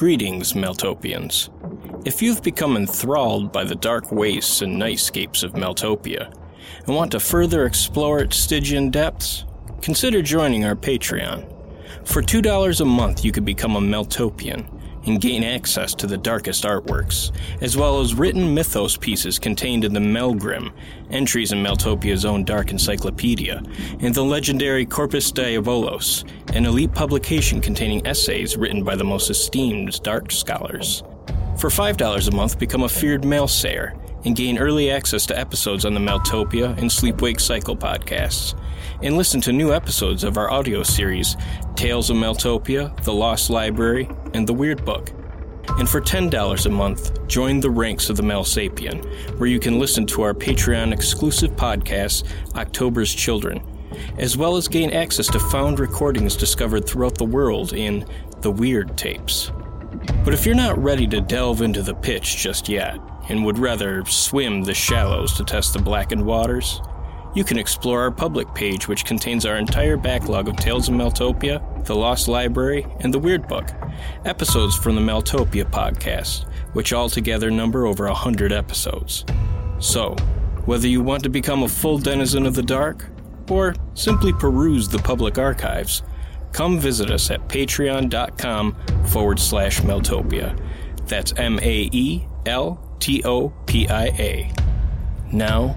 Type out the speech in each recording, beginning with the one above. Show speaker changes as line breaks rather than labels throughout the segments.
Greetings, Maeltopians. If you've become enthralled by the dark wastes and nightscapes of Maeltopia and want to further explore its Stygian depths, consider joining our Patreon. For $2 a month, you could become a Maeltopian and gain access to the darkest artworks, as well as written mythos pieces contained in the Maelgrim, entries in Maeltopia's own dark encyclopedia, and the legendary Corpus Diabolos, an elite publication containing essays written by the most esteemed dark scholars. For $5 a month, become a feared Maelsayer and gain early access to episodes on the Maeltopia and Sleepwake Cycle podcasts, and listen to new episodes of our audio series Tales of Maeltopia, The Lost Library, and The Weird Book. And for $10 a month, join the ranks of the Maelsapien, where you can listen to our Patreon exclusive podcast, October's Children, as well as gain access to found recordings discovered throughout the world in The Weird Tapes. But if you're not ready to delve into the pitch just yet, and would rather swim the shallows to test the blackened waters, you can explore our public page, which contains our entire backlog of Tales of Maeltopia, The Lost Library, and The Weird Book, episodes from the Maeltopia podcast, which altogether number over a hundred episodes. So, whether you want to become a full denizen of the dark, or simply peruse the public archives, come visit us at patreon.com forward slash Maeltopia. That's M A E L T O P I A. Now,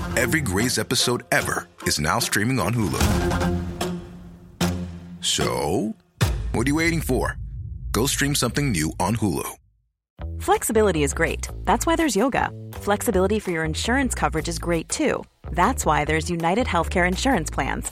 Every Grey's episode ever is now streaming on Hulu. So, what are you waiting for? Go stream something new on Hulu.
Flexibility is great. That's why there's yoga. Flexibility for your insurance coverage is great too. That's why there's United Healthcare Insurance Plans.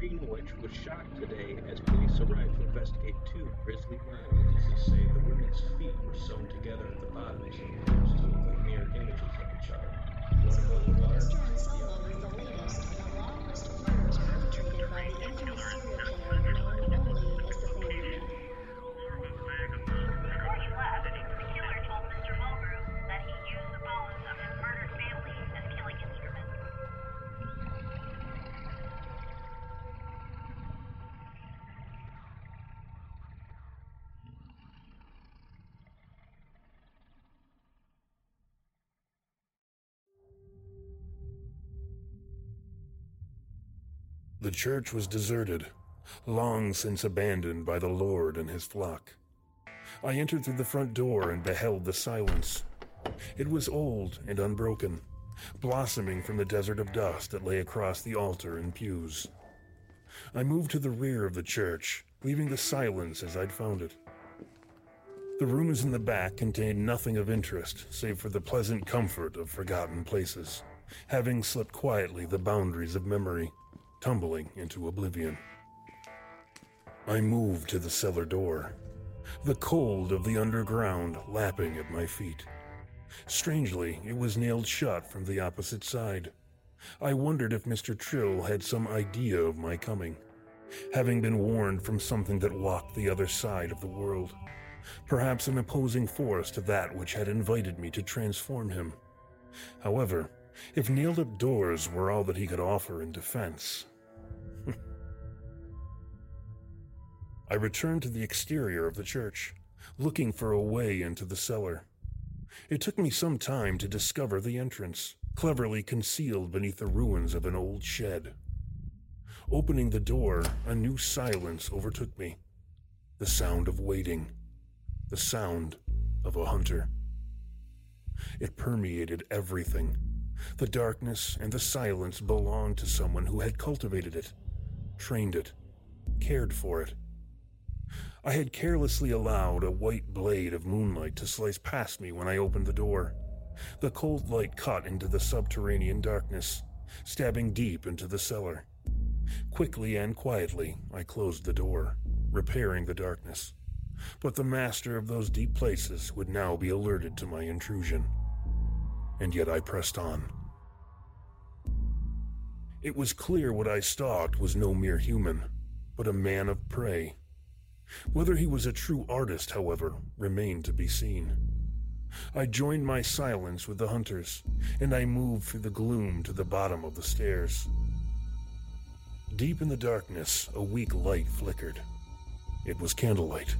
church was shocked today as police arrived to investigate two grisly murders. Witnesses say the women's feet were sewn together at the bottoms and appears to look like mirror images of each other. One of those water
is the latest in a long list of murders perpetrated by the infamous serial killer known only
The church was deserted, long since abandoned by the Lord and his flock. I entered through the front door and beheld the silence. It was old and unbroken, blossoming from the desert of dust that lay across the altar and pews. I moved to the rear of the church, leaving the silence as I'd found it. The rooms in the back contained nothing of interest save for the pleasant comfort of forgotten places, having slipped quietly the boundaries of memory, tumbling into oblivion. I moved to the cellar door, the cold of the underground lapping at my feet. Strangely, it was nailed shut from the opposite side. I wondered if Mr. Trill had some idea of my coming, having been warned from something that walked the other side of the world. Perhaps an opposing force to that which had invited me to transform him. However, if nailed up doors were all that he could offer in defense, I returned to the exterior of the church, looking for a way into the cellar. It took me some time to discover the entrance, cleverly concealed beneath the ruins of an old shed. Opening the door, a new silence overtook me. The sound of waiting, the sound of a hunter. It permeated everything. The darkness and the silence belonged to someone who had cultivated it, trained it, cared for it. I had carelessly allowed a white blade of moonlight to slice past me when I opened the door. The cold light cut into the subterranean darkness, stabbing deep into the cellar. Quickly and quietly, I closed the door, repairing the darkness. But the master of those deep places would now be alerted to my intrusion. And yet I pressed on. It was clear what I stalked was no mere human, but a man of prey. Whether he was a true artist, however, remained to be seen. I joined my silence with the hunters, and I moved through the gloom to the bottom of the stairs. Deep in the darkness, a weak light flickered. It was candlelight.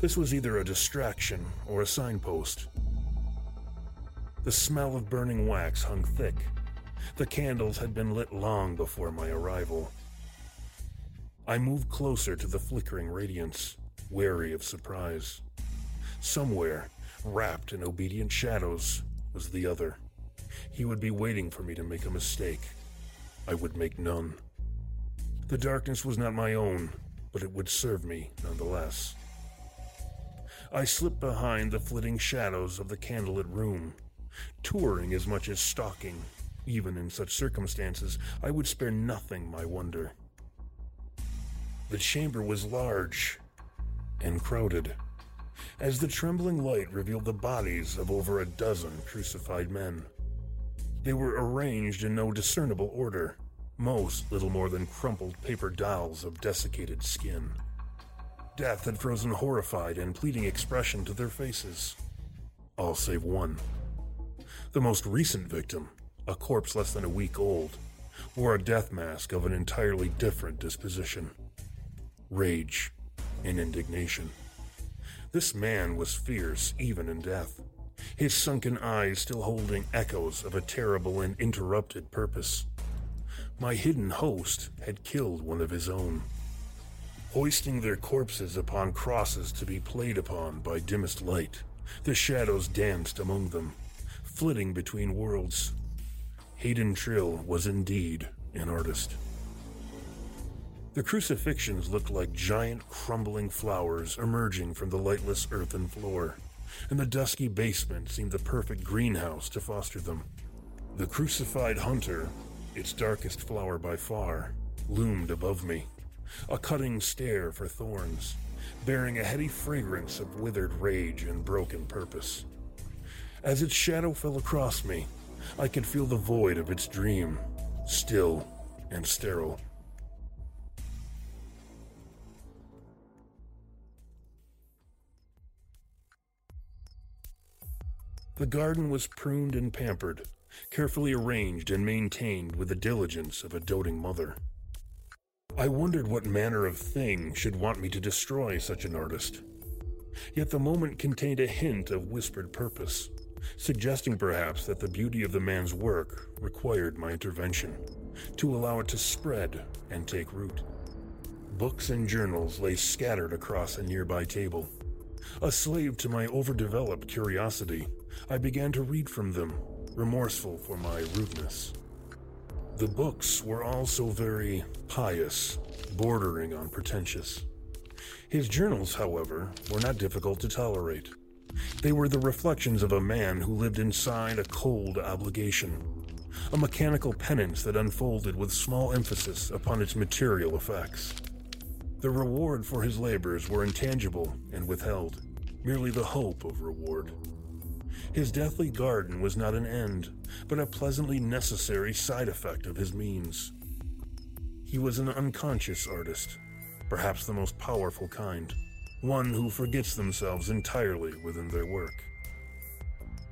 This was either a distraction or a signpost. The smell of burning wax hung thick. The candles had been lit long before my arrival. I moved closer to the flickering radiance, wary of surprise. Somewhere, wrapped in obedient shadows, was the other. He would be waiting for me to make a mistake. I would make none. The darkness was not my own, but it would serve me nonetheless. I slipped behind the flitting shadows of the candlelit room, touring as much as stalking. Even in such circumstances, I would spare nothing my wonder. The chamber was large and crowded, as the trembling light revealed the bodies of over a dozen crucified men. They were arranged in no discernible order, most little more than crumpled paper dolls of desiccated skin. Death had frozen horrified and pleading expression to their faces, all save one. The most recent victim, a corpse less than a week old, wore a death mask of an entirely different disposition rage and indignation. This man was fierce even in death, his sunken eyes still holding echoes of a terrible and interrupted purpose. My hidden host had killed one of his own. Hoisting their corpses upon crosses to be played upon by dimmest light, the shadows danced among them, flitting between worlds. Hayden Trill was indeed an artist. The crucifixions looked like giant crumbling flowers emerging from the lightless earthen floor, and the dusky basement seemed the perfect greenhouse to foster them. The crucified hunter, its darkest flower by far, loomed above me, a cutting stare for thorns, bearing a heady fragrance of withered rage and broken purpose. As its shadow fell across me, I could feel the void of its dream, still and sterile. The garden was pruned and pampered, carefully arranged and maintained with the diligence of a doting mother. I wondered what manner of thing should want me to destroy such an artist. Yet the moment contained a hint of whispered purpose, suggesting perhaps that the beauty of the man's work required my intervention to allow it to spread and take root. Books and journals lay scattered across a nearby table. A slave to my overdeveloped curiosity, I began to read from them, remorseful for my rudeness. The books were also very pious, bordering on pretentious. His journals, however, were not difficult to tolerate. They were the reflections of a man who lived inside a cold obligation, a mechanical penance that unfolded with small emphasis upon its material effects. The reward for his labors were intangible and withheld, merely the hope of reward. His deathly garden was not an end, but a pleasantly necessary side effect of his means. He was an unconscious artist, perhaps the most powerful kind, one who forgets themselves entirely within their work.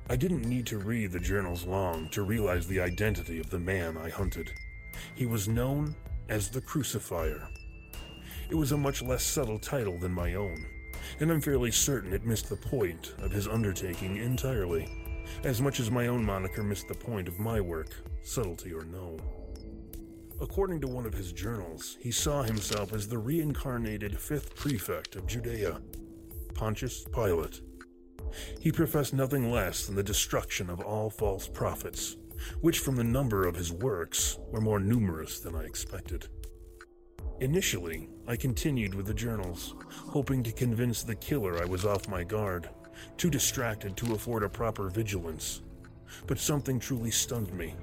I didn't need to read the journals long to realize the identity of the man I hunted. He was known as the Crucifier. It was a much less subtle title than my own, and I'm fairly certain it missed the point of his undertaking entirely, as much as my own moniker missed the point of my work, subtlety or no. According to one of his journals, he saw himself as the reincarnated fifth prefect of Judea, Pontius Pilate. He professed nothing less than the destruction of all false prophets, which, from the number of his works, were more numerous than I expected. Initially, I continued with the journals, hoping to convince the killer I was off my guard, too distracted to afford a proper vigilance. But something truly stunned me.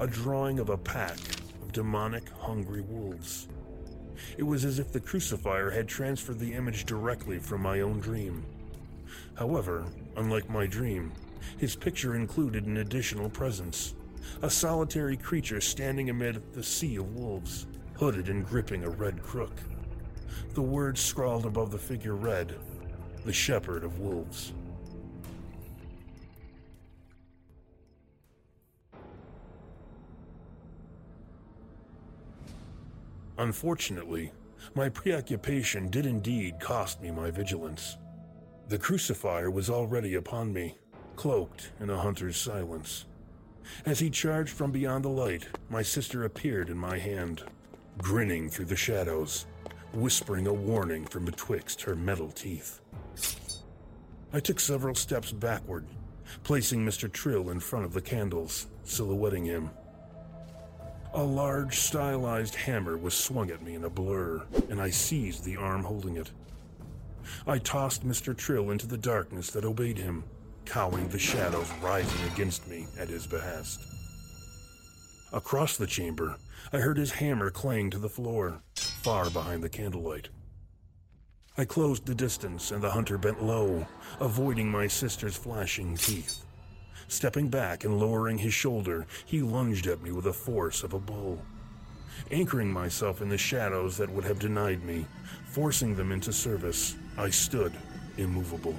A drawing of a pack of demonic, hungry wolves. It was as if the crucifier had transferred the image directly from my own dream. However, unlike my dream, his picture included an additional presence a solitary creature standing amid the sea of wolves, hooded and gripping a red crook. The words scrawled above the figure read, The Shepherd of Wolves. Unfortunately, my preoccupation did indeed cost me my vigilance. The crucifier was already upon me, cloaked in a hunter's silence. As he charged from beyond the light, my sister appeared in my hand, grinning through the shadows, whispering a warning from betwixt her metal teeth. I took several steps backward, placing Mr. Trill in front of the candles, silhouetting him. A large, stylized hammer was swung at me in a blur, and I seized the arm holding it. I tossed Mr. Trill into the darkness that obeyed him, cowing the shadows rising against me at his behest. Across the chamber, I heard his hammer clang to the floor, far behind the candlelight. I closed the distance, and the hunter bent low, avoiding my sister's flashing teeth. Stepping back and lowering his shoulder, he lunged at me with the force of a bull. Anchoring myself in the shadows that would have denied me, forcing them into service, I stood, immovable.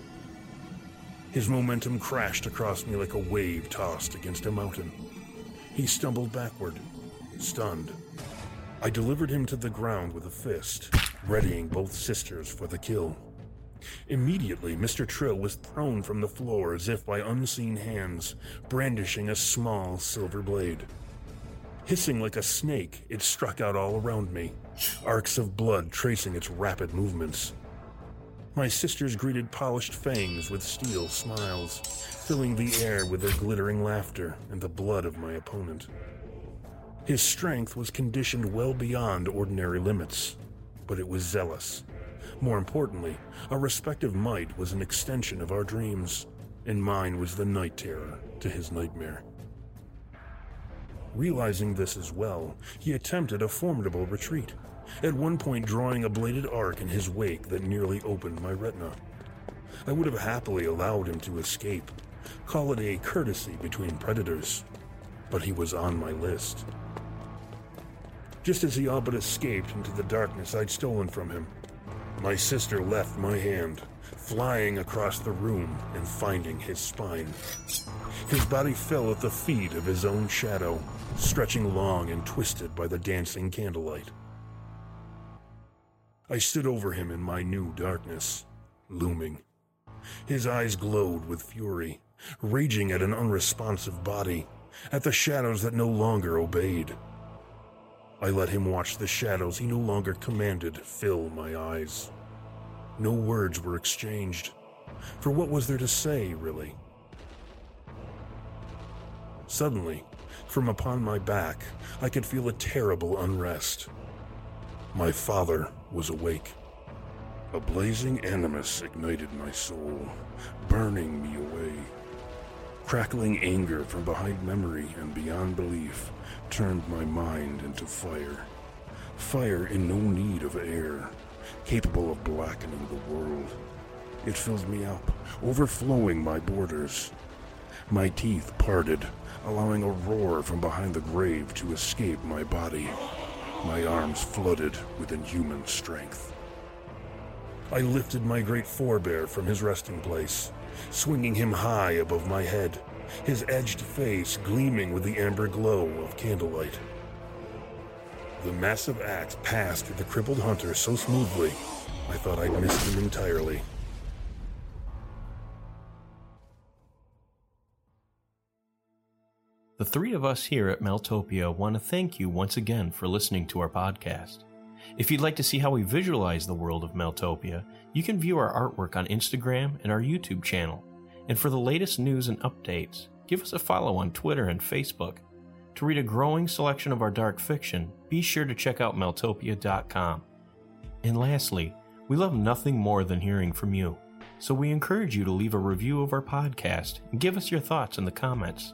His momentum crashed across me like a wave tossed against a mountain. He stumbled backward, stunned. I delivered him to the ground with a fist, readying both sisters for the kill. Immediately, Mr. Trill was thrown from the floor as if by unseen hands, brandishing a small silver blade. Hissing like a snake, it struck out all around me, arcs of blood tracing its rapid movements. My sisters greeted polished fangs with steel smiles, filling the air with their glittering laughter and the blood of my opponent. His strength was conditioned well beyond ordinary limits, but it was zealous. More importantly, our respective might was an extension of our dreams, and mine was the night terror to his nightmare. Realizing this as well, he attempted a formidable retreat, at one point drawing a bladed arc in his wake that nearly opened my retina. I would have happily allowed him to escape, call it a courtesy between predators, but he was on my list. Just as he all but escaped into the darkness I'd stolen from him, my sister left my hand, flying across the room and finding his spine. His body fell at the feet of his own shadow, stretching long and twisted by the dancing candlelight. I stood over him in my new darkness, looming. His eyes glowed with fury, raging at an unresponsive body, at the shadows that no longer obeyed. I let him watch the shadows he no longer commanded fill my eyes. No words were exchanged, for what was there to say, really? Suddenly, from upon my back, I could feel a terrible unrest. My father was awake. A blazing animus ignited my soul, burning me away. Crackling anger from behind memory and beyond belief turned my mind into fire. Fire in no need of air, capable of blackening the world. It filled me up, overflowing my borders. My teeth parted, allowing a roar from behind the grave to escape my body. My arms flooded with inhuman strength. I lifted my great forebear from his resting place, swinging him high above my head, his edged face gleaming with the amber glow of candlelight. The massive axe passed the crippled hunter so smoothly, I thought I'd missed him entirely.
The three of us here at Maeltopia want to thank you once again for listening to our podcast. If you'd like to see how we visualize the world of Maeltopia, you can view our artwork on Instagram and our YouTube channel. And for the latest news and updates, give us a follow on Twitter and Facebook. To read a growing selection of our dark fiction, be sure to check out maeltopia.com. And lastly, we love nothing more than hearing from you. So we encourage you to leave a review of our podcast and give us your thoughts in the comments.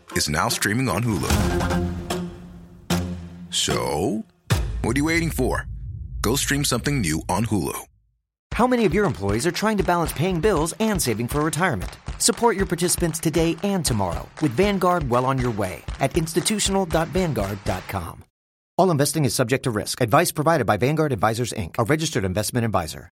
is now streaming on Hulu. So, what are you waiting for? Go stream something new on Hulu.
How many of your employees are trying to balance paying bills and saving for retirement? Support your participants today and tomorrow with Vanguard well on your way at institutional.vanguard.com. All investing is subject to risk. Advice provided by Vanguard Advisors Inc., a registered investment advisor.